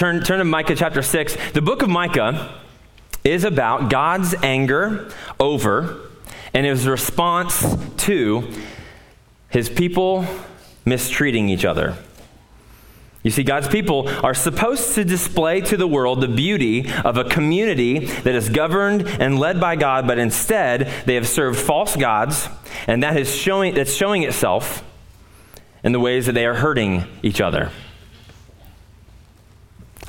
Turn, turn to Micah chapter 6. The book of Micah is about God's anger over and his response to his people mistreating each other. You see, God's people are supposed to display to the world the beauty of a community that is governed and led by God, but instead they have served false gods, and that is showing, that's showing itself in the ways that they are hurting each other.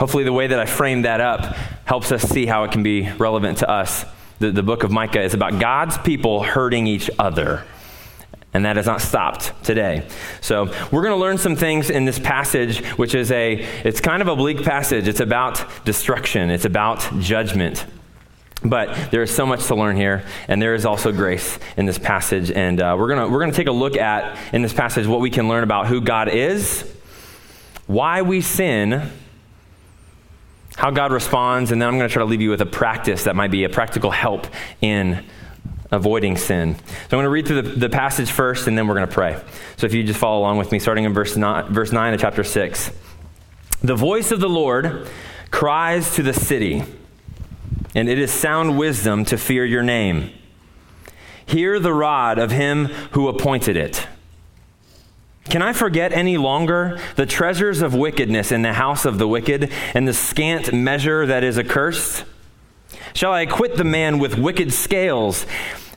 Hopefully, the way that I framed that up helps us see how it can be relevant to us. The, the book of Micah is about God's people hurting each other. And that has not stopped today. So, we're going to learn some things in this passage, which is a, it's kind of a bleak passage. It's about destruction, it's about judgment. But there is so much to learn here, and there is also grace in this passage. And uh, we're going we're going to take a look at, in this passage, what we can learn about who God is, why we sin, how God responds, and then I'm going to try to leave you with a practice that might be a practical help in avoiding sin. So I'm going to read through the, the passage first, and then we're going to pray. So if you just follow along with me, starting in verse 9, verse 9 of chapter 6. The voice of the Lord cries to the city, and it is sound wisdom to fear your name. Hear the rod of him who appointed it. Can I forget any longer the treasures of wickedness in the house of the wicked and the scant measure that is accursed? Shall I acquit the man with wicked scales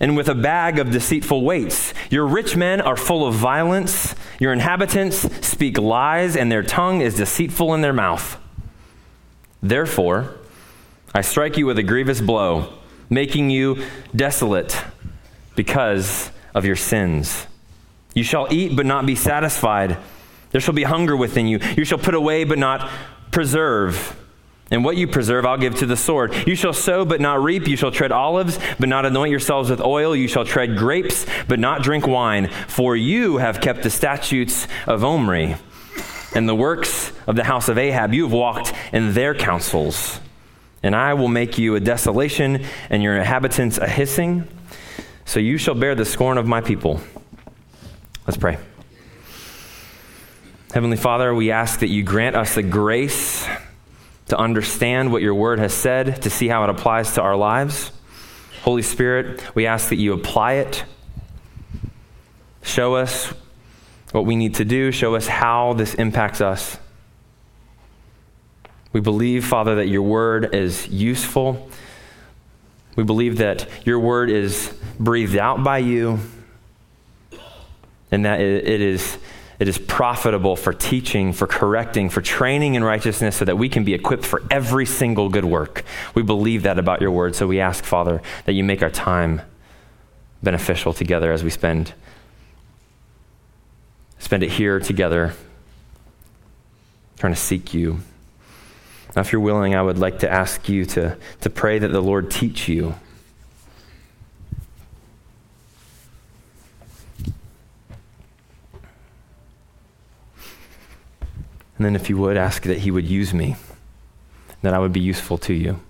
and with a bag of deceitful weights? Your rich men are full of violence. Your inhabitants speak lies, and their tongue is deceitful in their mouth. Therefore, I strike you with a grievous blow, making you desolate because of your sins. You shall eat, but not be satisfied. There shall be hunger within you. You shall put away, but not preserve. And what you preserve, I'll give to the sword. You shall sow, but not reap. You shall tread olives, but not anoint yourselves with oil. You shall tread grapes, but not drink wine. For you have kept the statutes of Omri and the works of the house of Ahab. You have walked in their counsels. And I will make you a desolation, and your inhabitants a hissing. So you shall bear the scorn of my people. Let's pray. Heavenly Father, we ask that you grant us the grace to understand what your word has said, to see how it applies to our lives. Holy Spirit, we ask that you apply it. Show us what we need to do, show us how this impacts us. We believe, Father, that your word is useful. We believe that your word is breathed out by you and that it is it is profitable for teaching, for correcting, for training in righteousness so that we can be equipped for every single good work. We believe that about your word, so we ask, Father, that you make our time beneficial together as we spend spend it here together trying to seek you. Now, if you're willing, I would like to ask you to, to pray that the Lord teach you And then, if you would, ask that He would use me, that I would be useful to you.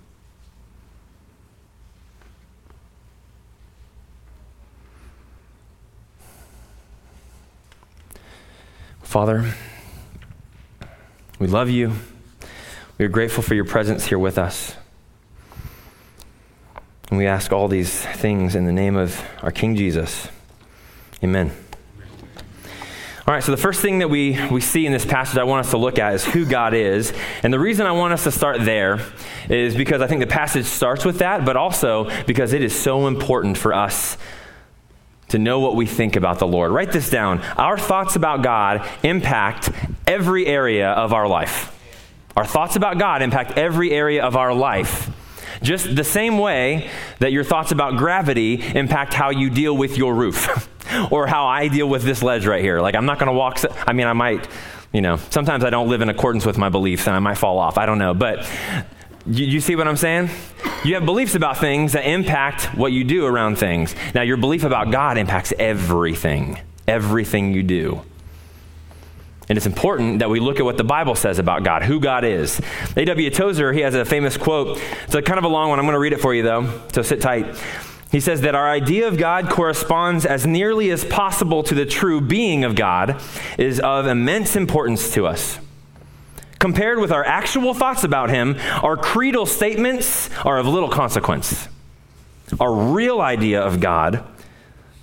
Father, we love you. We are grateful for your presence here with us. And we ask all these things in the name of our King Jesus. Amen. All right, so the first thing that we, we see in this passage I want us to look at is who God is. And the reason I want us to start there is because I think the passage starts with that, but also because it is so important for us to know what we think about the Lord. Write this down. Our thoughts about God impact every area of our life. Our thoughts about God impact every area of our life. Just the same way that your thoughts about gravity impact how you deal with your roof. or how I deal with this ledge right here. Like, I'm not going to walk, I mean, I might, you know, sometimes I don't live in accordance with my beliefs and I might fall off. I don't know. But you, you, see what I'm saying? You have beliefs about things that impact what you do around things. Now, your belief about God impacts everything, everything you do. And it's important that we look at what the Bible says about God, who God is. A.W. Tozer, he has a famous quote. It's a kind of a long one. I'm going to read it for you, though, so sit tight. He says that our idea of God corresponds as nearly as possible to the true being of God is of immense importance to us. compared with our actual thoughts about him, our creedal statements are of little consequence. Our real idea of God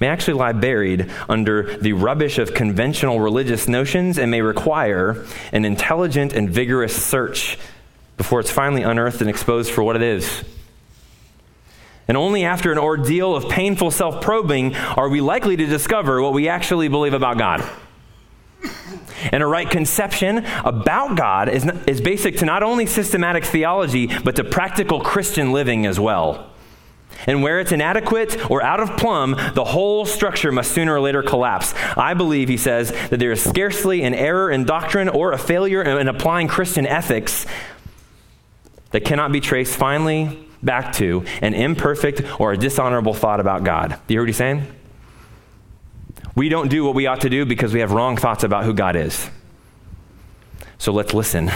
may actually lie buried under the rubbish of conventional religious notions and may require an intelligent and vigorous search before it's finally unearthed and exposed for what it is. And only after an ordeal of painful self probing are we likely to discover what we actually believe about God. And a right conception about God is, is basic to not only systematic theology, but to practical Christian living as well. And where it's inadequate or out of plumb, the whole structure must sooner or later collapse. I believe, he says, that there is scarcely an error in doctrine or a failure in applying Christian ethics that cannot be traced finally back to an imperfect or a dishonorable thought about God. Do you hear what he's saying? We don't do what we ought to do because we have wrong thoughts about who God is. So let's listen.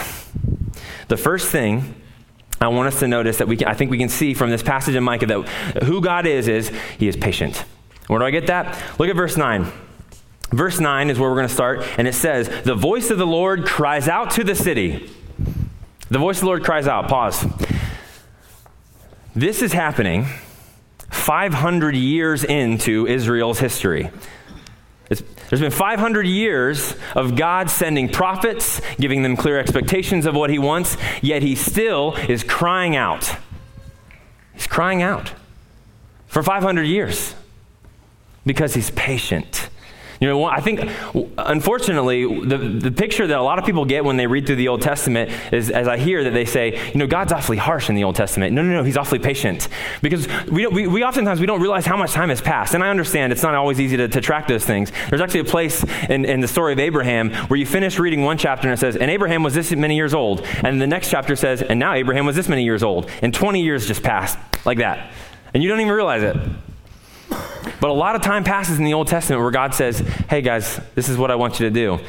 The first thing I want us to notice that we can, I think we can see from this passage in Micah that who God is is he is patient. Where do I get that? Look at verse 9. Verse 9 is where we're going to start, and it says, The voice of the Lord cries out to the city. The voice of the Lord cries out. Pause. This is happening 500 years into Israel's history. It's, there's been 500 years of God sending prophets, giving them clear expectations of what he wants, yet he still is crying out. He's crying out for 500 years because he's patient. You know, I think, unfortunately, the, the picture that a lot of people get when they read through the Old Testament is, as I hear that they say, you know, God's awfully harsh in the Old Testament. No, no, no, he's awfully patient. Because we, we, we oftentimes, we don't realize how much time has passed. And I understand it's not always easy to, to track those things. There's actually a place in, in the story of Abraham where you finish reading one chapter and it says, and Abraham was this many years old. And the next chapter says, and now Abraham was this many years old. And 20 years just passed like that. And you don't even realize it. But a lot of time passes in the Old Testament where God says, hey guys, this is what I want you to do.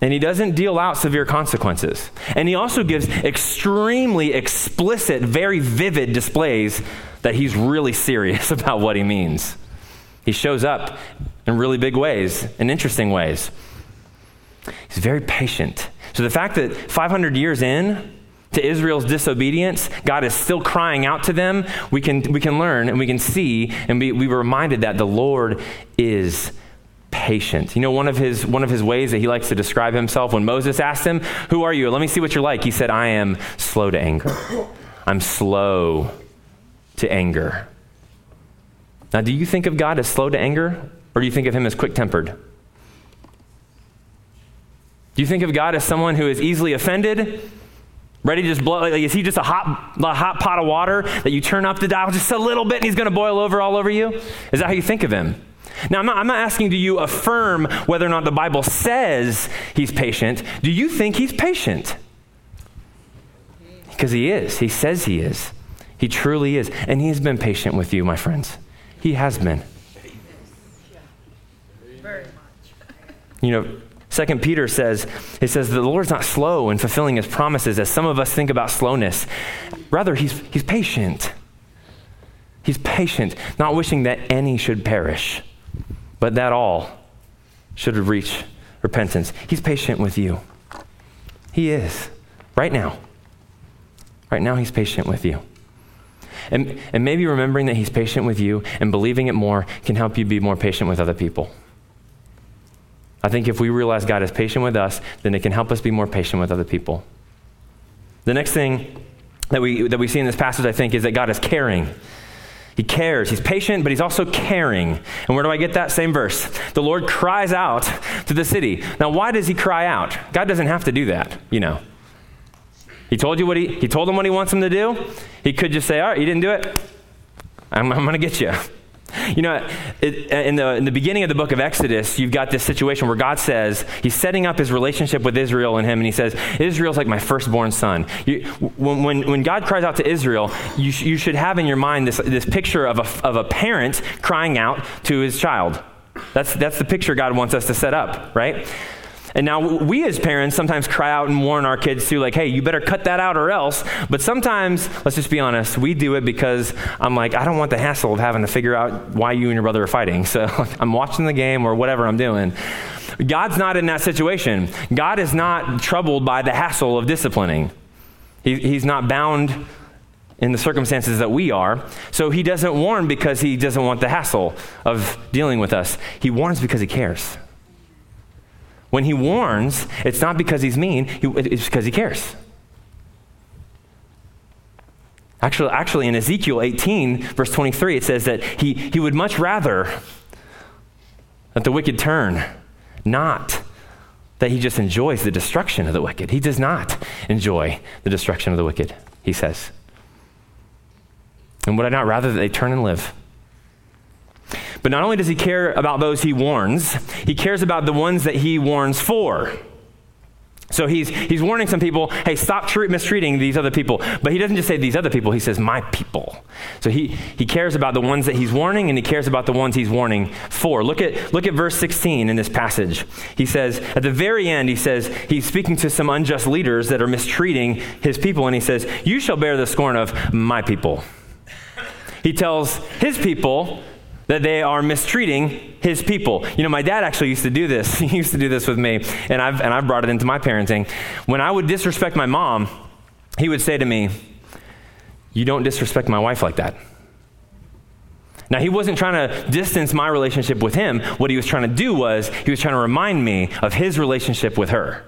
And he doesn't deal out severe consequences. And he also gives extremely explicit, very vivid displays that he's really serious about what he means. He shows up in really big ways, in interesting ways. He's very patient. So the fact that 500 years in, to Israel's disobedience, God is still crying out to them. We can, we can learn and we can see and be, we were reminded that the Lord is patient. You know, one of, his, one of his ways that he likes to describe himself, when Moses asked him, Who are you? Let me see what you're like. He said, I am slow to anger. I'm slow to anger. Now, do you think of God as slow to anger, or do you think of him as quick tempered? Do you think of God as someone who is easily offended? Ready to just blow? Like, is he just a hot, a hot pot of water that you turn up the dial just a little bit and he's going to boil over all over you? Is that how you think of him? Now, I'm not, I'm not asking do you affirm whether or not the Bible says he's patient. Do you think he's patient? Because he is. He says he is. He truly is. And he's been patient with you, my friends. He has been. You know, Second Peter says, it says the Lord's not slow in fulfilling his promises as some of us think about slowness. Rather, he's, he's patient. He's patient, not wishing that any should perish, but that all should reach repentance. He's patient with you. He is. Right now. Right now, he's patient with you. And, and maybe remembering that he's patient with you and believing it more can help you be more patient with other people. I think if we realize God is patient with us, then it can help us be more patient with other people. The next thing that we, that we see in this passage, I think, is that God is caring. He cares. He's patient, but he's also caring. And where do I get that? Same verse. The Lord cries out to the city. Now, why does he cry out? God doesn't have to do that, you know. He told you what he, he told him what he wants him to do. He could just say, all right, you didn't do it. I'm, I'm going to get you. You know, it, uh, in, the, in the beginning of the book of Exodus, you've got this situation where God says, He's setting up His relationship with Israel and Him, and He says, Israel's like my firstborn son. You, when, when, when, God cries out to Israel, you, sh- you should have in your mind this, this picture of a, of a parent crying out to his child. That's, that's the picture God wants us to set up, right? And now we as parents sometimes cry out and warn our kids too, like, hey, you better cut that out or else. But sometimes, let's just be honest, we do it because I'm like, I don't want the hassle of having to figure out why you and your brother are fighting. So I'm watching the game or whatever I'm doing. God's not in that situation. God is not troubled by the hassle of disciplining. He, he's not bound in the circumstances that we are. So he doesn't warn because he doesn't want the hassle of dealing with us. He warns because he cares. When he warns, it's not because he's mean, it's because he cares. Actually, actually, in Ezekiel 18, verse 23, it says that he, he would much rather that the wicked turn, not that he just enjoys the destruction of the wicked. He does not enjoy the destruction of the wicked, he says. And would I not rather that they turn and live? But not only does he care about those he warns, he cares about the ones that he warns for. So he's, he's warning some people, hey, stop treat, mistreating these other people. But he doesn't just say these other people, he says my people. So he, he cares about the ones that he's warning and he cares about the ones he's warning for. Look at, look at verse 16 in this passage. He says, at the very end, he says, he's speaking to some unjust leaders that are mistreating his people, and he says, You shall bear the scorn of my people. He tells his people that they are mistreating his people. You know, my dad actually used to do this. He used to do this with me, and I've, and I've brought it into my parenting. When I would disrespect my mom, he would say to me, You don't disrespect my wife like that. Now, he wasn't trying to distance my relationship with him. What he was trying to do was, he was trying to remind me of his relationship with her.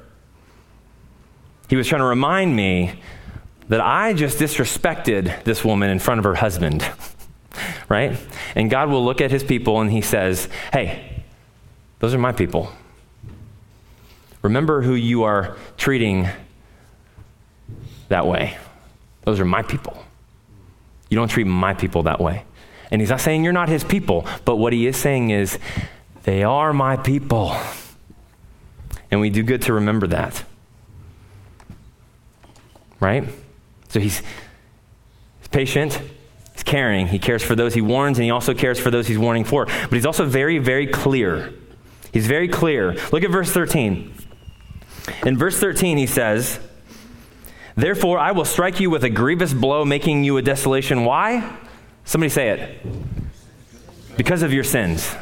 He was trying to remind me that I just disrespected this woman in front of her husband. right? And God will look at his people and he says, Hey, those are my people. Remember who you are treating that way. Those are my people. You don't treat my people that way. And he's not saying you're not his people, but what he is saying is, they are my people. And we do good to remember that. Right? So he's, he's patient, Caring. He cares for those he warns, and he also cares for those he's warning for. But he's also very, very clear. He's very clear. Look at verse 13. In verse 13, he says, Therefore, I will strike you with a grievous blow, making you a desolation. Why? Somebody say it. Because of your sins.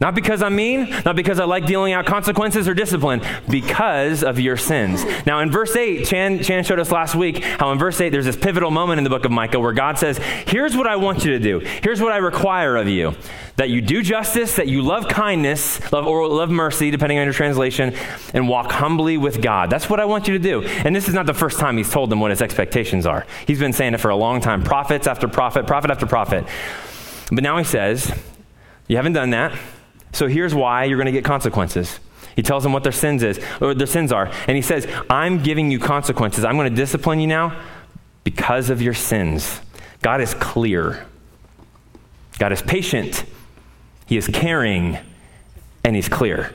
Not because I'm mean, not because I like dealing out consequences or discipline, because of your sins. Now, in verse 8, Chan, Chan showed us last week how in verse 8 there's this pivotal moment in the book of Micah where God says, Here's what I want you to do. Here's what I require of you that you do justice, that you love kindness, love, or love mercy, depending on your translation, and walk humbly with God. That's what I want you to do. And this is not the first time he's told them what his expectations are. He's been saying it for a long time prophets after prophet, prophet after prophet. But now he says, You haven't done that. So here's why you're going to get consequences. He tells them what their sins is, or their sins are, and he says, "I'm giving you consequences. I'm going to discipline you now because of your sins." God is clear. God is patient. He is caring, and he's clear.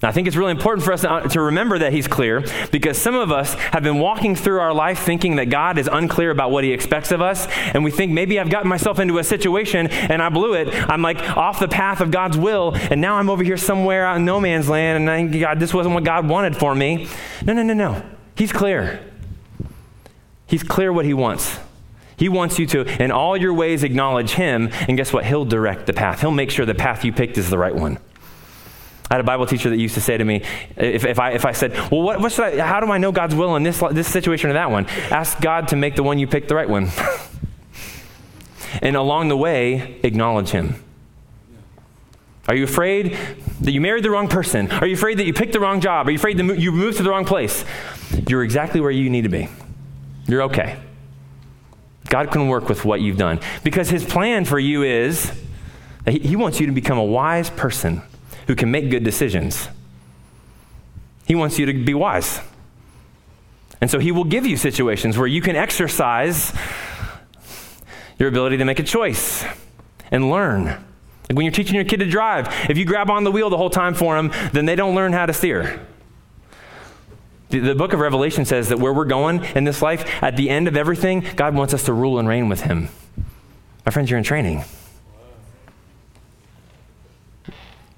I think it's really important for us to, to, remember that He's clear because some of us have been walking through our life thinking that God is unclear about what He expects of us. And we think maybe I've gotten myself into a situation and I blew it. I'm like off the path of God's will. And now I'm over here somewhere out in no man's land. And I think, God, this wasn't what God wanted for me. No, no, no, no. He's clear. He's clear what He wants. He wants you to, in all your ways, acknowledge Him. And guess what? He'll direct the path, He'll make sure the path you picked is the right one. I had a Bible teacher that used to say to me, if, if, I, if I said, well, what, what should I, how do I know God's will in this, this situation or that one? Ask God to make the one you picked the right one. and along the way, acknowledge Him. Are you afraid that you married the wrong person? Are you afraid that you picked the wrong job? Are you afraid that you moved to the wrong place? You're exactly where you need to be. You're okay. God can work with what you've done because His plan for you is He wants you to become a wise person who can make good decisions. He wants you to be wise. And so he will give you situations where you can exercise your ability to make a choice and learn. Like when you're teaching your kid to drive, if you grab on the wheel the whole time for them, then they don't learn how to steer. The, the book of Revelation says that where we're going in this life, at the end of everything, God wants us to rule and reign with him. My friends, you're in training.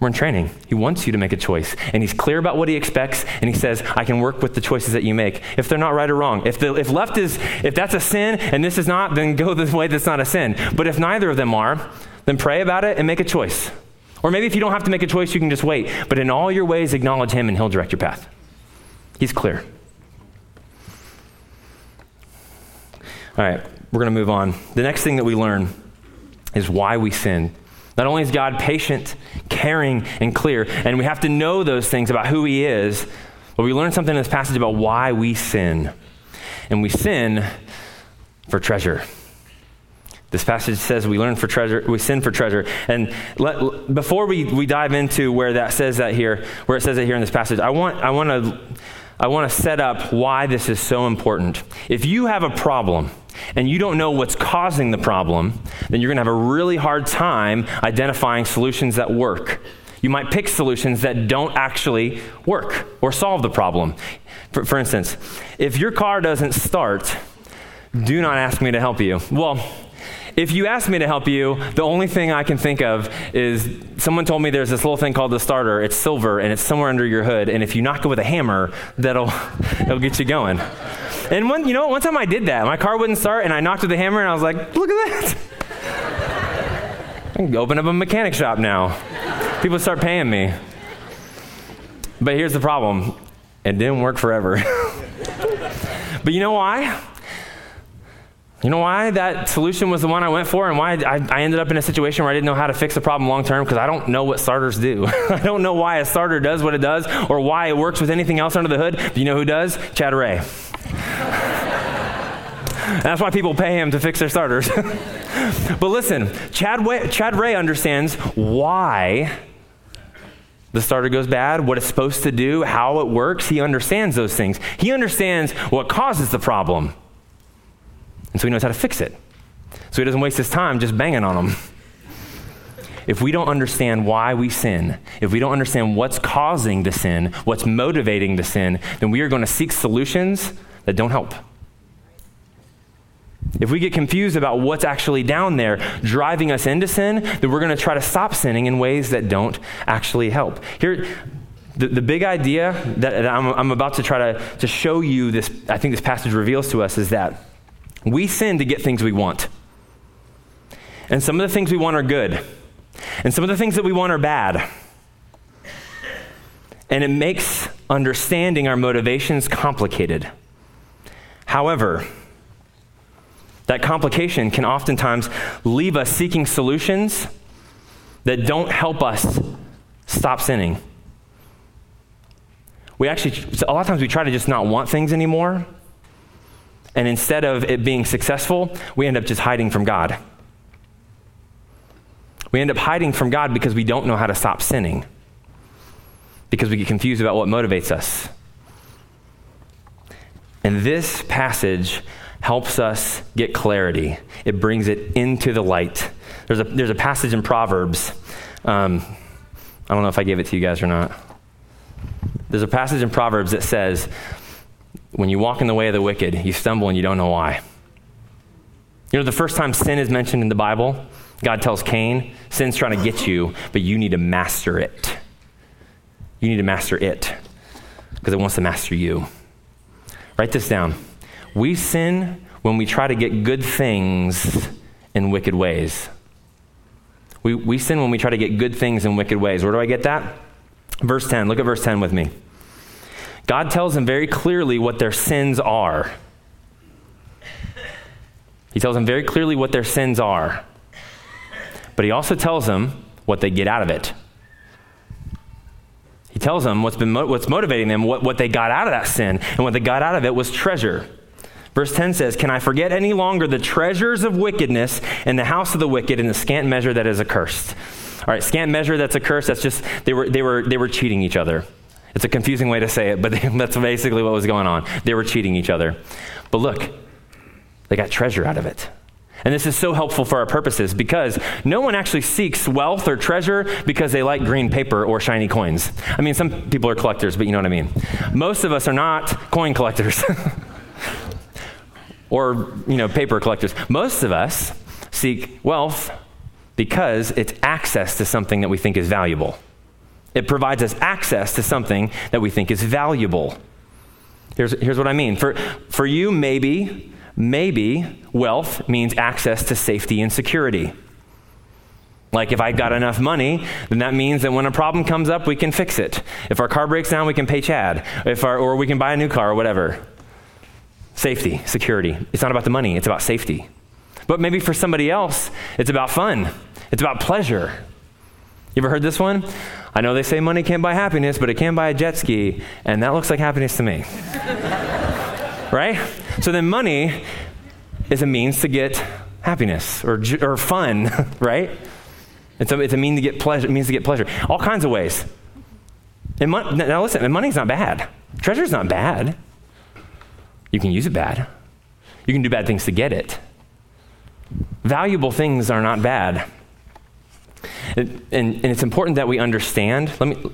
We're in training. He wants you to make a choice. And he's clear about what he expects. And he says, I can work with the choices that you make. If they're not right or wrong. If, the, if left is, if that's a sin and this is not, then go the way that's not a sin. But if neither of them are, then pray about it and make a choice. Or maybe if you don't have to make a choice, you can just wait. But in all your ways, acknowledge Him and He'll direct your path. He's clear. All right, we're going to move on. The next thing that we learn is why we sin. Not only is God patient, caring, and clear, and we have to know those things about who He is, but we learn something in this passage about why we sin. And we sin for treasure. This passage says we learn for treasure, we sin for treasure. And let, before we, we dive into where that says that here, where it says it here in this passage, I want, I want to I want to set up why this is so important. If you have a problem and you don't know what's causing the problem, then you're going to have a really hard time identifying solutions that work. You might pick solutions that don't actually work or solve the problem. For, for instance, if your car doesn't start, do not ask me to help you. Well, if you ask me to help you, the only thing I can think of is someone told me there's this little thing called the starter. It's silver and it's somewhere under your hood. And if you knock it with a hammer, that'll, that'll get you going. And one, you know, one time I did that. My car wouldn't start and I knocked with a hammer and I was like, look at that. I can open up a mechanic shop now. People start paying me. But here's the problem it didn't work forever. but you know why? You know why that solution was the one I went for and why I, I ended up in a situation where I didn't know how to fix the problem long term? Because I don't know what starters do. I don't know why a starter does what it does or why it works with anything else under the hood. Do you know who does? Chad Ray. That's why people pay him to fix their starters. but listen, Chad, Chad Ray understands why the starter goes bad, what it's supposed to do, how it works. He understands those things. He understands what causes the problem. And so he knows how to fix it. So he doesn't waste his time just banging on them. If we don't understand why we sin, if we don't understand what's causing the sin, what's motivating the sin, then we are going to seek solutions that don't help. If we get confused about what's actually down there driving us into sin, then we're going to try to stop sinning in ways that don't actually help. Here, the, the big idea that, that I'm, I'm about to try to, to show you this, I think this passage reveals to us, is that we sin to get things we want. And some of the things we want are good. And some of the things that we want are bad. And it makes understanding our motivations complicated. However, that complication can oftentimes leave us seeking solutions that don't help us stop sinning. We actually, a lot of times we try to just not want things anymore and instead of it being successful, we end up just hiding from God. We end up hiding from God because we don't know how to stop sinning, because we get confused about what motivates us. And this passage helps us get clarity, it brings it into the light. There's a, there's a passage in Proverbs. Um, I don't know if I gave it to you guys or not. There's a passage in Proverbs that says, when you walk in the way of the wicked, you stumble and you don't know why. You know, the first time sin is mentioned in the Bible, God tells Cain, sin's trying to get you, but you need to master it. You need to master it because it wants to master you. Write this down. We sin when we try to get good things in wicked ways. We, we sin when we try to get good things in wicked ways. Where do I get that? Verse 10. Look at verse 10 with me. God tells them very clearly what their sins are. He tells them very clearly what their sins are. But he also tells them what they get out of it. Tells them what's, been what's motivating them, what, what they got out of that sin. And what they got out of it was treasure. Verse 10 says, Can I forget any longer the treasures of wickedness in the house of the wicked and the scant measure that is accursed? All right, scant measure that's accursed, that's just, they were, they were, they were cheating each other. It's a confusing way to say it, but that's basically what was going on. They were cheating each other. But look, they got treasure out of it. And this is so helpful for our purposes because no one actually seeks wealth or treasure because they like green paper or shiny coins. I mean, some people are collectors, but you know what I mean. Most of us are not coin collectors or, you know, paper collectors. Most of us seek wealth because it's access to something that we think is valuable. It provides us access to something that we think is valuable. Here's, here's what I mean. For, for you, maybe, maybe wealth means access to safety and security. Like if I've got enough money, then that means that when a problem comes up, we can fix it. If our car breaks down, we can pay Chad. If our, or we can buy a new car or whatever. Safety, security. It's not about the money, it's about safety. But maybe for somebody else, it's about fun. It's about pleasure. You ever heard this one? I know they say money can't buy happiness, but it can buy a jet ski, and that looks like happiness to me. right? So then money is a means to get happiness or, or fun, right? It's a, it's a mean to get pleasure, it means to get pleasure. All kinds of ways. And mon- now listen, and money's not bad. Treasure's not bad. You can use it bad. You can do bad things to get it. Valuable things are not bad. And, and, and it's important that we understand. Let me,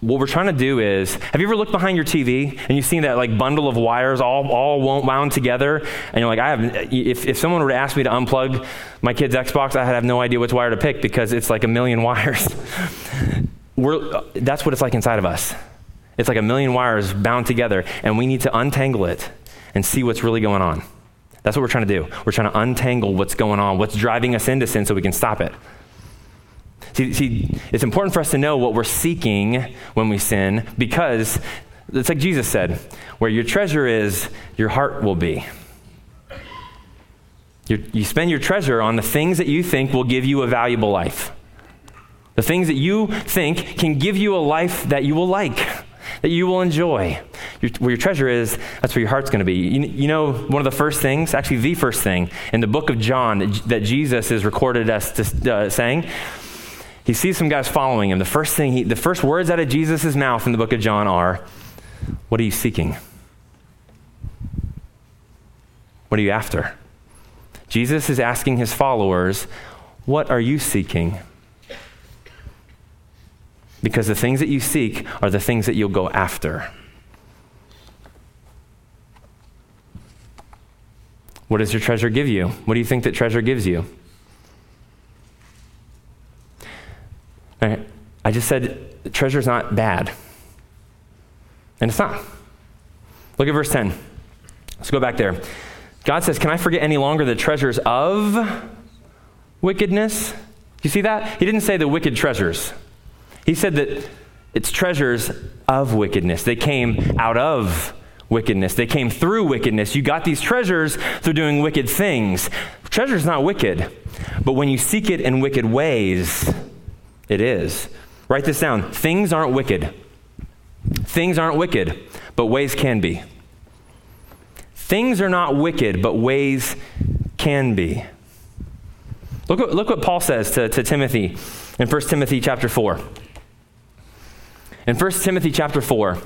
what we're trying to do is have you ever looked behind your tv and you've seen that like bundle of wires all, all wound together? And you're like i have if, if someone were to ask me to unplug my kid's xbox i would have no idea which wire to pick because it's like a million wires. We're, that's what it's like inside of us. It's like a million wires bound together and we need to untangle it and see what's really going on. That's what we're trying to do. We're trying to untangle what's going on what's driving us into sin so we can stop it See, see, it's important for us to know what we're seeking when we sin because it's like Jesus said where your treasure is, your heart will be. You're, you spend your treasure on the things that you think will give you a valuable life. The things that you think can give you a life that you will like, that you will enjoy. Your, where your treasure is, that's where your heart's going to be. You, you, know, one of the first things, actually, the first thing in the book of John that, that Jesus is recorded as to, uh, saying he sees some guys following him. The first thing he, the first words out of Jesus' mouth in the book of John are, What are you seeking? What are you after? Jesus is asking his followers, What are you seeking? Because the things that you seek are the things that you'll go after. What does your treasure give you? What do you think that treasure gives you? Right? I just said treasure's not bad. And it's not. Look at verse 10. Let's go back there. God says, Can I forget any longer the treasures of wickedness? You see that? He didn't say the wicked treasures. He said that it's treasures of wickedness. They came out of wickedness. They came through wickedness. You got these treasures through doing wicked things. Treasure's not wicked, but when you seek it in wicked ways, it is. Write this down. Things aren't wicked. Things aren't wicked, but ways can be. Things are not wicked, but ways can be. Look, what, look what Paul says to, to Timothy in 1 Timothy chapter 4. In 1 Timothy chapter 4,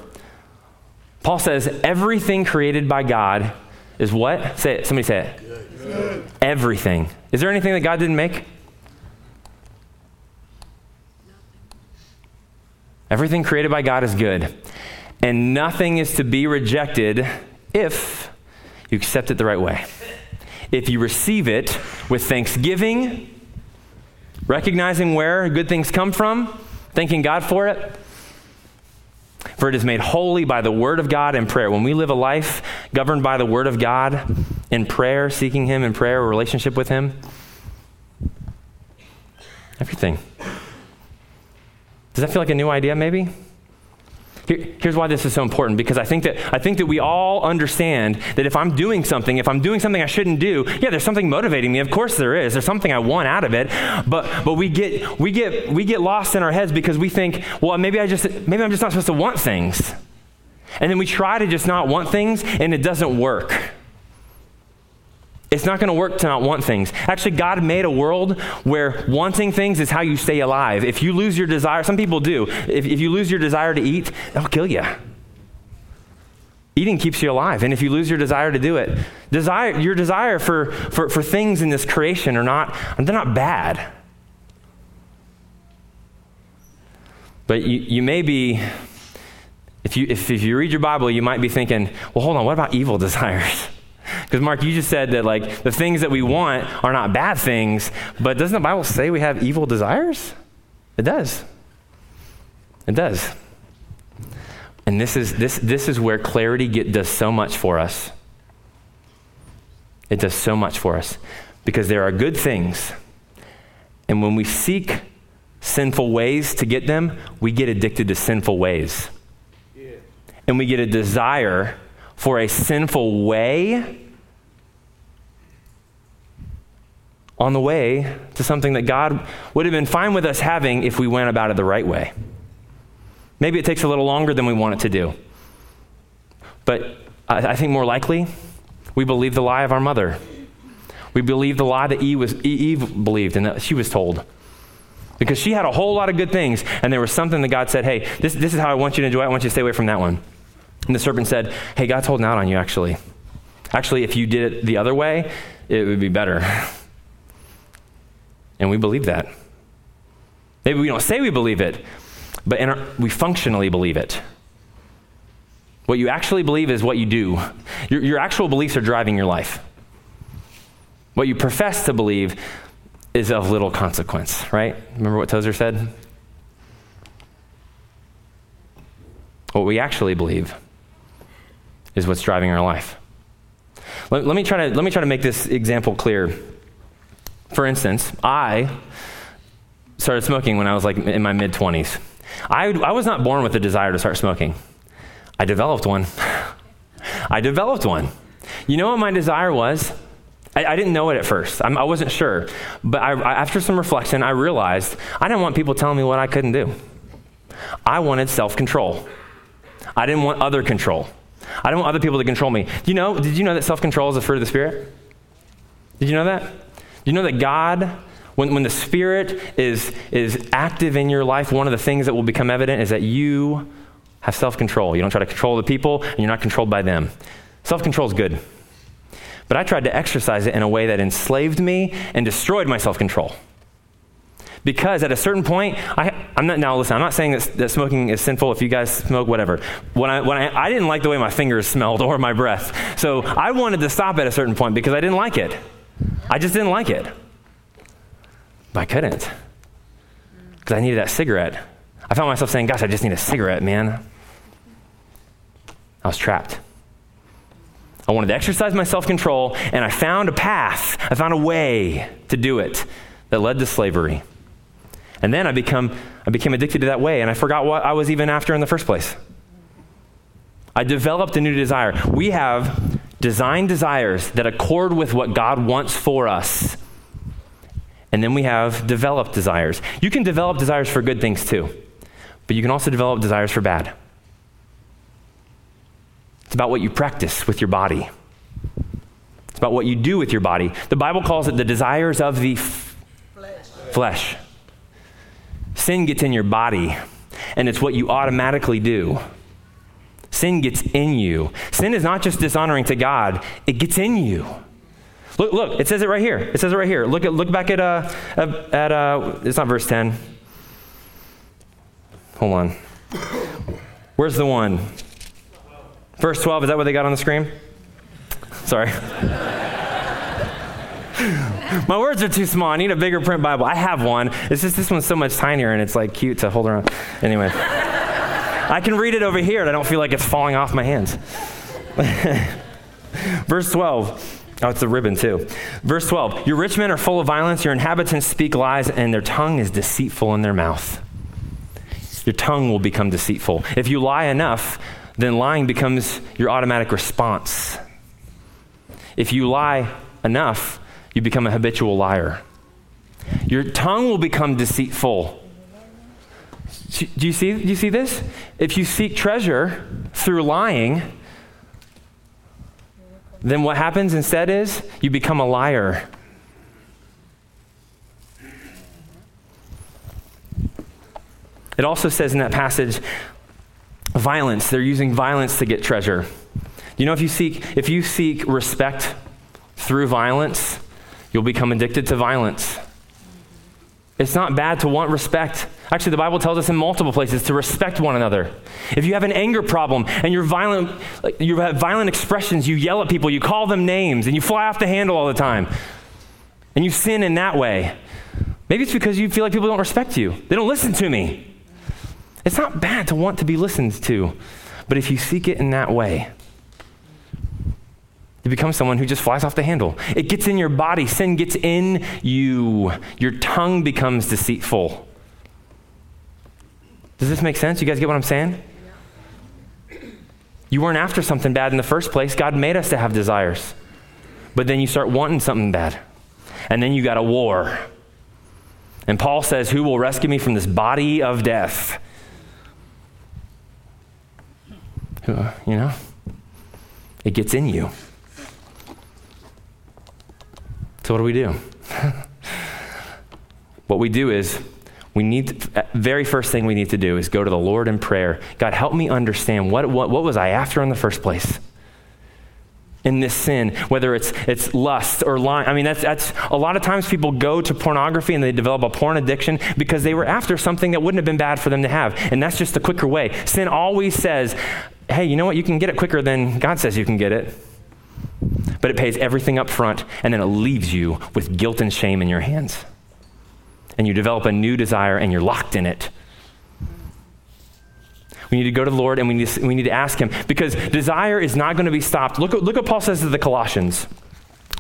Paul says, Everything created by God is what? Say it. Somebody say it. Good. Everything. Is there anything that God didn't make? Everything created by God is good, and nothing is to be rejected if you accept it the right way. If you receive it with thanksgiving, recognizing where good things come from, thanking God for it. For it is made holy by the word of God and prayer. When we live a life governed by the word of God in prayer, seeking Him in prayer, a relationship with Him, everything. Does that feel like a new idea, maybe? here's why this is so important because I think that I think that we all understand that if I'm doing something, if I'm doing something I shouldn't do, yeah, there's something motivating me. Of course there is. There's something I want out of it. But but we get we get we get lost in our heads because we think, well, maybe I just maybe I'm just not supposed to want things. And then we try to just not want things and it doesn't work. It's not going to work to not want things. Actually, God made a world where wanting things is how you stay alive. If you lose your desire, some people do. If, if you lose your desire to eat, it'll kill you. Eating keeps you alive. And if you lose your desire to do it, desire, your desire for, for, for things in this creation are not, they're not bad. But you, you may be, if you, if, if you read your Bible, you might be thinking, well, hold on, what about evil desires? Because, Mark, you just said that, like, the things that we want are not bad things, but doesn't the Bible say we have evil desires? It does. It does. And this is, this, this is where clarity get, does so much for us. It does so much for us. Because there are good things, And when we seek sinful ways to get them, we get addicted to sinful ways. Yeah. And we get a desire for a sinful way on the way to something that God would have been fine with us having if we went about it the right way. Maybe it takes a little longer than we want it to do. But I, think more likely, we believe the lie of our mother. We believe the lie that Eve, was, Eve believed and that she was told. Because she had a whole lot of good things, and there was something that God said, hey, this, this is how I want you to enjoy it. I want you to stay away from that one. And the serpent said, hey, God's holding out on you, actually. Actually, if you did it the other way, it would be better. And we believe that. Maybe we don't say we believe it, but our, we functionally believe it. What you actually believe is what you do. Your, your actual beliefs are driving your life. What you profess to believe is of little consequence, right? Remember what Tozer said? What we actually believe is what's driving our life. Let, let, me try to, let me try to make this example clear. For instance, I started smoking when I was like in my mid 20s. I, I was not born with a desire to start smoking. I developed one. I developed one. You know what my desire was? I, I didn't know it at first. I'm, I was not sure. But I, after some reflection, I realized I didn't want people telling me what I couldn't do. I wanted self control. I didn't want other control. I don't want other people to control me. Do you know, did you know that self control is a fruit of the Spirit? Did you know that? Do you know that God, when, when the Spirit is, is active in your life, one of the things that will become evident is that you have self control. You don't try to control the people, and you're not controlled by them. Self control is good. But I tried to exercise it in a way that enslaved me and destroyed my self control. Because at a certain point, I, am not, now listen, I'm not saying that, that, smoking is sinful if you guys smoke, whatever. When, I, when I, I didn't like the way my fingers smelled or my breath. So I wanted to stop at a certain point because I didn't like it. I just didn't like it. But I couldn't because I needed that cigarette. I found myself saying, Gosh, I just need a cigarette, man. I was trapped. I wanted to exercise my self control, and I found a path, I found a way to do it that led to slavery. And then I, become, I became addicted to that way, and I forgot what I was even after in the first place. I developed a new desire. We have design desires that accord with what God wants for us. And then we have developed desires. You can develop desires for good things too, but you can also develop desires for bad. It's about what you practice with your body. It's about what you do with your body. The Bible calls it the desires of the f- flesh. flesh. Sin gets in your body, and it's what you automatically do. Sin gets in you. Sin is not just dishonoring to God, it gets in you. Look, look, it says it right here. It says it right here. Look at look back at uh at uh it's not verse 10. Hold on. Where's the one? Verse 12, is that what they got on the screen? Sorry. My words are too small. I need a bigger print Bible. I have one. It's just this one's so much tinier and it's like cute to hold around. Anyway, I can read it over here and I don't feel like it's falling off my hands. Verse 12. Oh, it's a ribbon too. Verse 12. Your rich men are full of violence, your inhabitants speak lies, and their tongue is deceitful in their mouth. Your tongue will become deceitful. If you lie enough, then lying becomes your automatic response. If you lie enough, you become a habitual liar. Your tongue will become deceitful. Do you see, do you see this? If you seek treasure through lying, then what happens instead is you become a liar. It also says in that passage violence. They're using violence to get treasure. You know, if you seek, if you seek respect through violence, you'll become addicted to violence. It's not bad to want respect. Actually, the Bible tells us in multiple places to respect one another. If you have an anger problem and you're violent, you have violent expressions, you yell at people, you call them names, and you fly off the handle all the time, and you sin in that way, maybe it's because you feel like people don't respect you. They don't listen to me. It's not bad to want to be listened to, but if you seek it in that way, You become someone who just flies off the handle. It gets in your body. Sin gets in you. Your tongue becomes deceitful. Does this make sense? You guys get what I'm saying? You weren't after something bad in the first place. God made us to have desires. But then you start wanting something bad. And then you got a war. And Paul says, Who will rescue me from this body of death? You know? It gets in you. So, what do we do? what we do is we need to, very first thing we need to do is go to the Lord in prayer. God, help me understand what, what, what was I after in the first place? In this sin, whether it's it's lust or lying. I mean, that's that's a lot of times people go to pornography and they develop a porn addiction because they were after something that wouldn't have been bad for them to have. And that's just the quicker way. Sin always says, hey, you know what? You can get it quicker than God says you can get it. But it pays everything up front and then it leaves you with guilt and shame in your hands and you develop a new desire and you're locked in it. We need to go to the Lord and we need to, we need to ask Him because desire is not going to be stopped. Look, look what Paul says to the Colossians.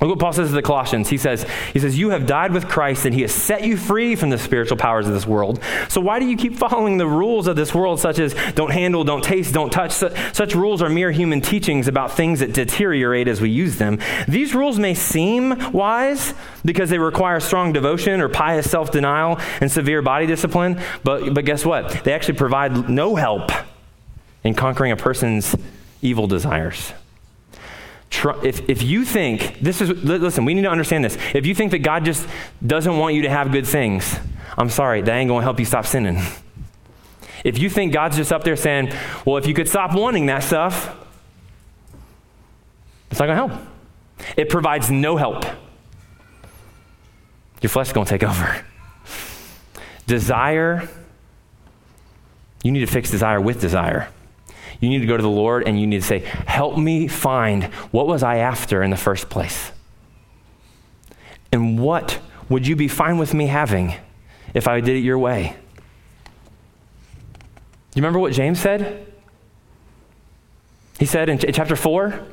Look what Paul says to the Colossians. He says, he says, You have died with Christ, and he has set you free from the spiritual powers of this world. So why do you keep following the rules of this world, such as don't handle, don't taste, don't touch? Such rules are mere human teachings about things that deteriorate as we use them. These rules may seem wise because they require strong devotion or pious self denial and severe body discipline, but, but guess what? They actually provide no help in conquering a person's evil desires if, if you think, this is, listen, we need to understand this. If you think that God just doesn't want you to have good things, I'm sorry, that ain't going to help you stop sinning. If you think God's just up there saying, well, if you could stop wanting that stuff, it's not going to help. It provides no help. Your flesh is going to take over. Desire, you need to fix desire with desire. You need to go to the Lord and you need to say, Help me find what was I after in the first place? And what would you be fine with me having if I did it your way? You remember what James said? He said in, ch- chapter 4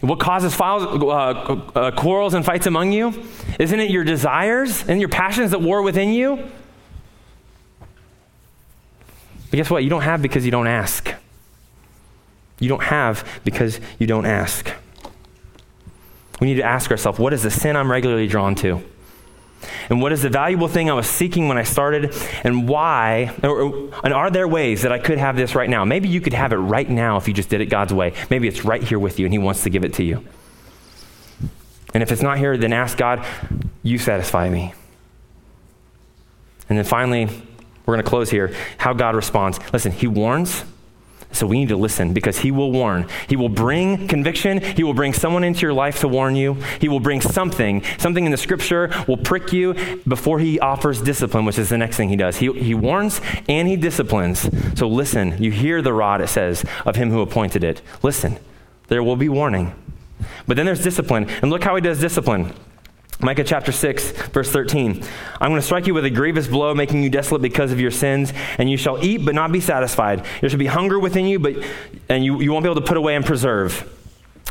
what causes files, uh, uh, quarrels and fights among you? Isn't it your desires and your passions that war within you? But guess what? You don't have because you don't ask. You don't have because you don't ask. We need to ask ourselves what is the sin I'm regularly drawn to? And what is the valuable thing I was seeking when I started? And why? Or, and are there ways that I could have this right now? Maybe you could have it right now if you just did it God's way. Maybe it's right here with you and He wants to give it to you. And if it's not here, then ask God, you satisfy me. And then finally, we're going to close here. How God responds. Listen, He warns. So we need to listen because he will warn. He will bring conviction. He will bring someone into your life to warn you. He will bring something. Something in the scripture will prick you before he offers discipline, which is the next thing he does. He, he warns and he disciplines. So listen. You hear the rod, it says, of him who appointed it. Listen. There will be warning. But then there's discipline. And look how he does discipline. Micah chapter 6, verse 13. I'm going to strike you with a grievous blow, making you desolate because of your sins, and you shall eat but not be satisfied. There shall be hunger within you, but and you, you won't be able to put away and preserve.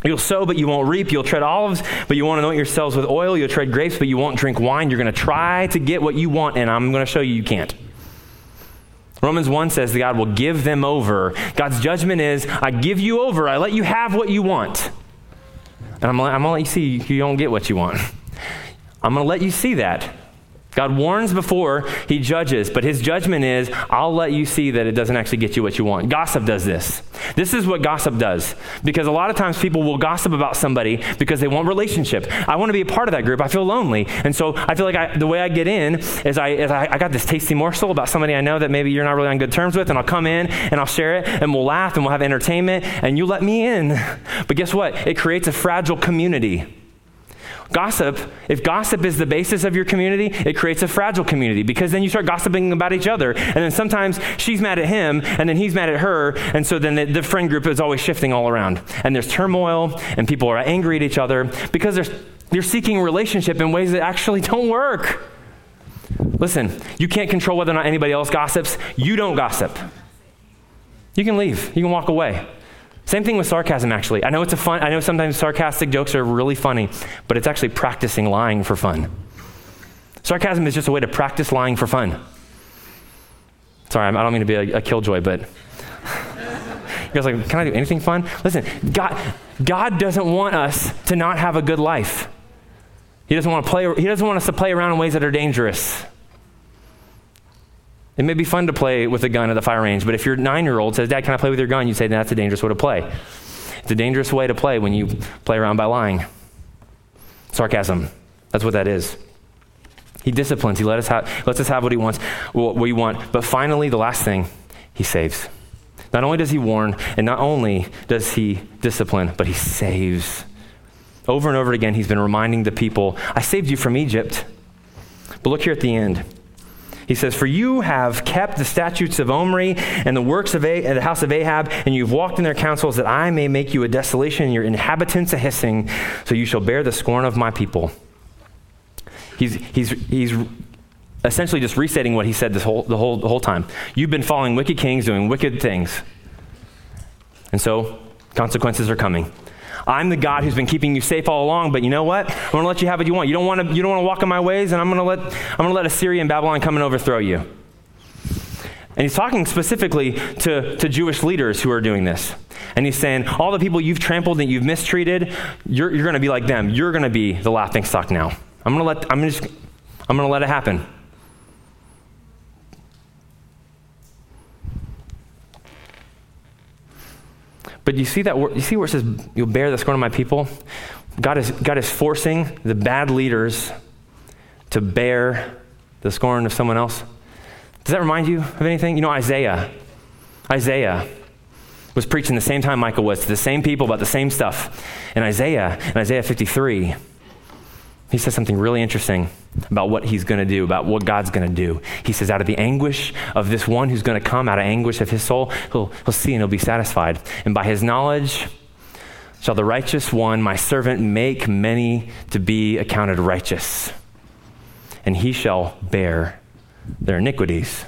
You'll sow, but you won't reap. You'll tread olives, but you won't anoint yourselves with oil. You'll tread grapes, but you won't drink wine. You're going to try to get what you want, and I'm going to show you you can't. Romans 1 says that God will give them over. God's judgment is I give you over, I let you have what you want. And I'm, I'm going to let you see you don't get what you want. I'm going to let you see that. God warns before he judges, but his judgment is, I'll let you see that it doesn't actually get you what you want. Gossip does this. This is what gossip does. Because a lot of times people will gossip about somebody because they want relationship. I want to be a part of that group. I feel lonely. And so I feel like I, the way I get in is I, is I, I got this tasty morsel about somebody I know that maybe you're not really on good terms with, and I'll come in and I'll share it, and we'll laugh and we'll have entertainment, and you let me in. But guess what? It creates a fragile community. Gossip, if gossip is the basis of your community, it creates a fragile community because then you start gossiping about each other. And then sometimes she's mad at him and then he's mad at her. And so then the, the friend group is always shifting all around. And there's turmoil and people are angry at each other because they're, they're seeking relationship in ways that actually don't work. Listen, you can't control whether or not anybody else gossips. You don't gossip. You can leave, you can walk away. Same thing with sarcasm, actually. I know it's a fun, I know sometimes sarcastic jokes are really funny, but it's actually practicing lying for fun. Sarcasm is just a way to practice lying for fun. Sorry, I don't mean to be a, a killjoy, but you guys like, can I do anything fun? Listen, God, God doesn't want us to not have a good life. He doesn't want to play. He doesn't want us to play around in ways that are dangerous. It may be fun to play with a gun at the fire range, but if your nine year old says, Dad, can I play with your gun? You say, That's a dangerous way to play. It's a dangerous way to play when you play around by lying. Sarcasm. That's what that is. He disciplines. He let us have, lets us have what he wants, what we want. But finally, the last thing, he saves. Not only does he warn, and not only does he discipline, but he saves. Over and over again, he's been reminding the people, I saved you from Egypt. But look here at the end. He says, For you have kept the statutes of Omri and the works of a- uh, the house of Ahab, and you've walked in their counsels, that I may make you a desolation, and your inhabitants a hissing, so you shall bear the scorn of my people. He's, he's, he's essentially just restating what he said this whole, the, whole, the whole time. You've been following wicked kings, doing wicked things. And so consequences are coming. I'm the God who's been keeping you safe all along, but you know what? I'm going to let you have what you want. You don't want to you don't want to walk in my ways, and I'm going to let I'm going to let Assyria and Babylon come and overthrow you. And he's talking specifically to, to Jewish leaders who are doing this. And he's saying, all the people you've trampled and you've mistreated, you're, you're going to be like them. You're going to be the laughing stock now. I'm going to let I'm just I'm going to let it happen. But you see that you see where it says you'll bear the scorn of my people? God is, God is forcing the bad leaders to bear the scorn of someone else. Does that remind you of anything? You know, Isaiah. Isaiah was preaching the same time Micah was to the same people about the same stuff. And Isaiah, in Isaiah 53, he says something really interesting about what he's going to do, about what God's going to do. He says, out of the anguish of this one who's going to come, out of anguish of his soul, he'll, he'll see and he'll be satisfied. And by his knowledge shall the righteous one, my servant, make many to be accounted righteous. And he shall bear their iniquities.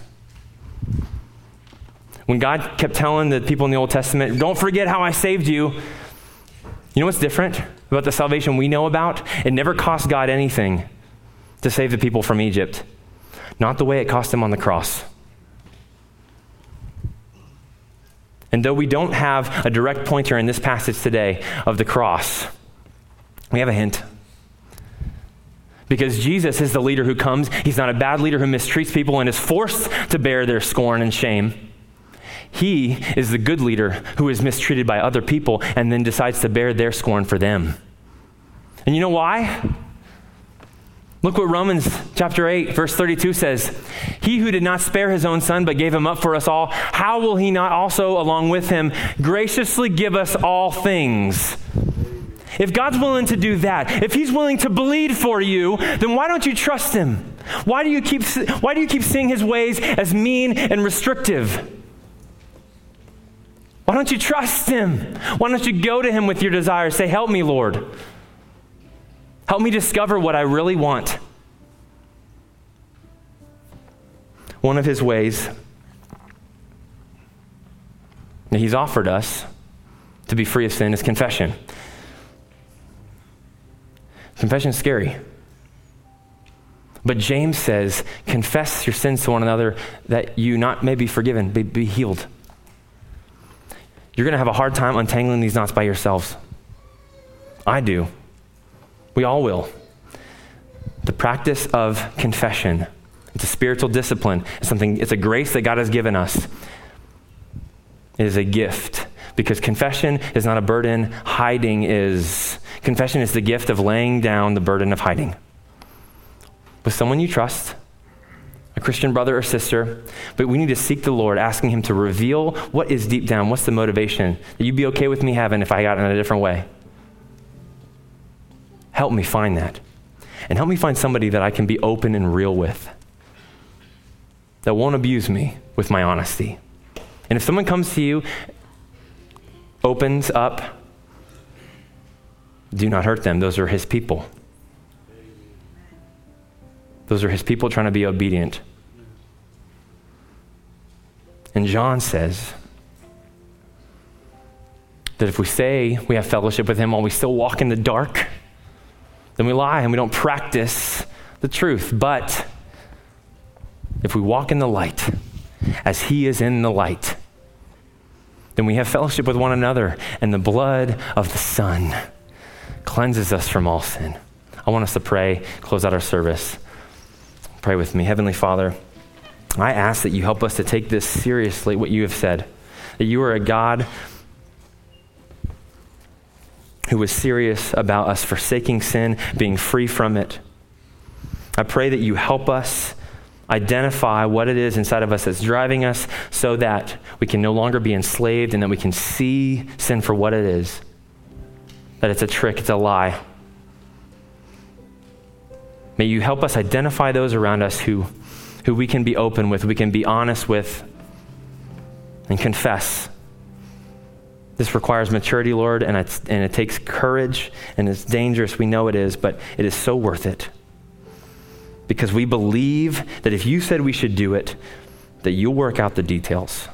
When God kept telling the people in the Old Testament, don't forget how I saved you, you know what's different about the salvation we know about? It never cost God anything to save the people from Egypt, not the way it cost him on the cross. And though we don't have a direct pointer in this passage today of the cross, we have a hint. Because Jesus is the leader who comes. He's not a bad leader who mistreats people and is forced to bear their scorn and shame. He is the good leader who is mistreated by other people and then decides to bear their scorn for them. And you know why? Look what Romans chapter 8, verse 32 says. He who did not spare his own son, but gave him up for us all, how will he not also, along with him, graciously give us all things? If God's willing to do that, if he's willing to bleed for you, then why don't you trust him? Why do you keep, why do you keep seeing his ways as mean and restrictive? Why don't you trust him? Why don't you go to him with your desires? Say, Help me, Lord. Help me discover what I really want. One of his ways that he's offered us to be free of sin is confession. Confession is scary. But James says, confess your sins to one another that you not may be forgiven, be, be healed. You're going to have a hard time untangling these knots by yourselves. I do. We all will. The practice of confession, it's a spiritual discipline. It's something, it's a grace that God has given us. It is a gift because confession is not a burden, hiding is. Confession is the gift of laying down the burden of hiding. With someone you trust, Christian brother or sister, but we need to seek the Lord, asking Him to reveal what is deep down, what's the motivation that you'd be okay with me having if I got in a different way. Help me find that. And help me find somebody that I can be open and real with, that won't abuse me with my honesty. And if someone comes to you, opens up, do not hurt them. Those are his people. Those are his people trying to be obedient. And John says, that if we say we have fellowship with him while we still walk in the dark, then we lie and we don't practice the truth. But if we walk in the light as he is in the light, then we have fellowship with one another, and the blood of the Son cleanses us from all sin. I want us to pray, close out our service. Pray with me. Heavenly Father, I ask that you help us to take this seriously, what you have said, that you are a God who was serious about us forsaking sin, being free from it. I pray that you help us identify what it is inside of us that's driving us so that we can no longer be enslaved and that we can see sin for what it is that it's a trick, it's a lie. May you help us identify those around us who, who we can be open with, we can be honest with, and confess this requires maturity, Lord, and, and it takes courage, and it's dangerous. We know it is, but it is so worth it. Because we believe that if you said we should do it, that you'll work out the details.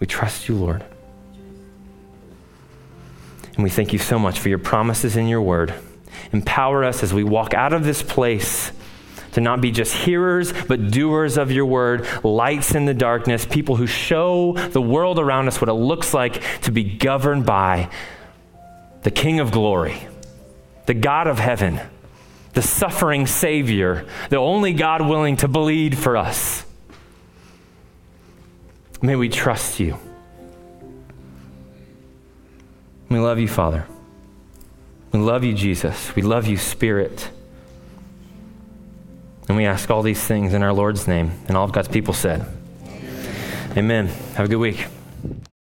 We trust you, Lord. And we thank you so much for your promises in your word. Empower us as we walk out of this place to not be just hearers, but doers of your word, lights in the darkness, people who show the world around us what it looks like to be governed by the King of glory, the God of heaven, the suffering Savior, the only God willing to bleed for us. May we trust you. We love you, Father. We love you, Jesus. We love you, Spirit. And we ask all these things in our Lord's name. And all of God's people said, Amen. Amen. Have a good week.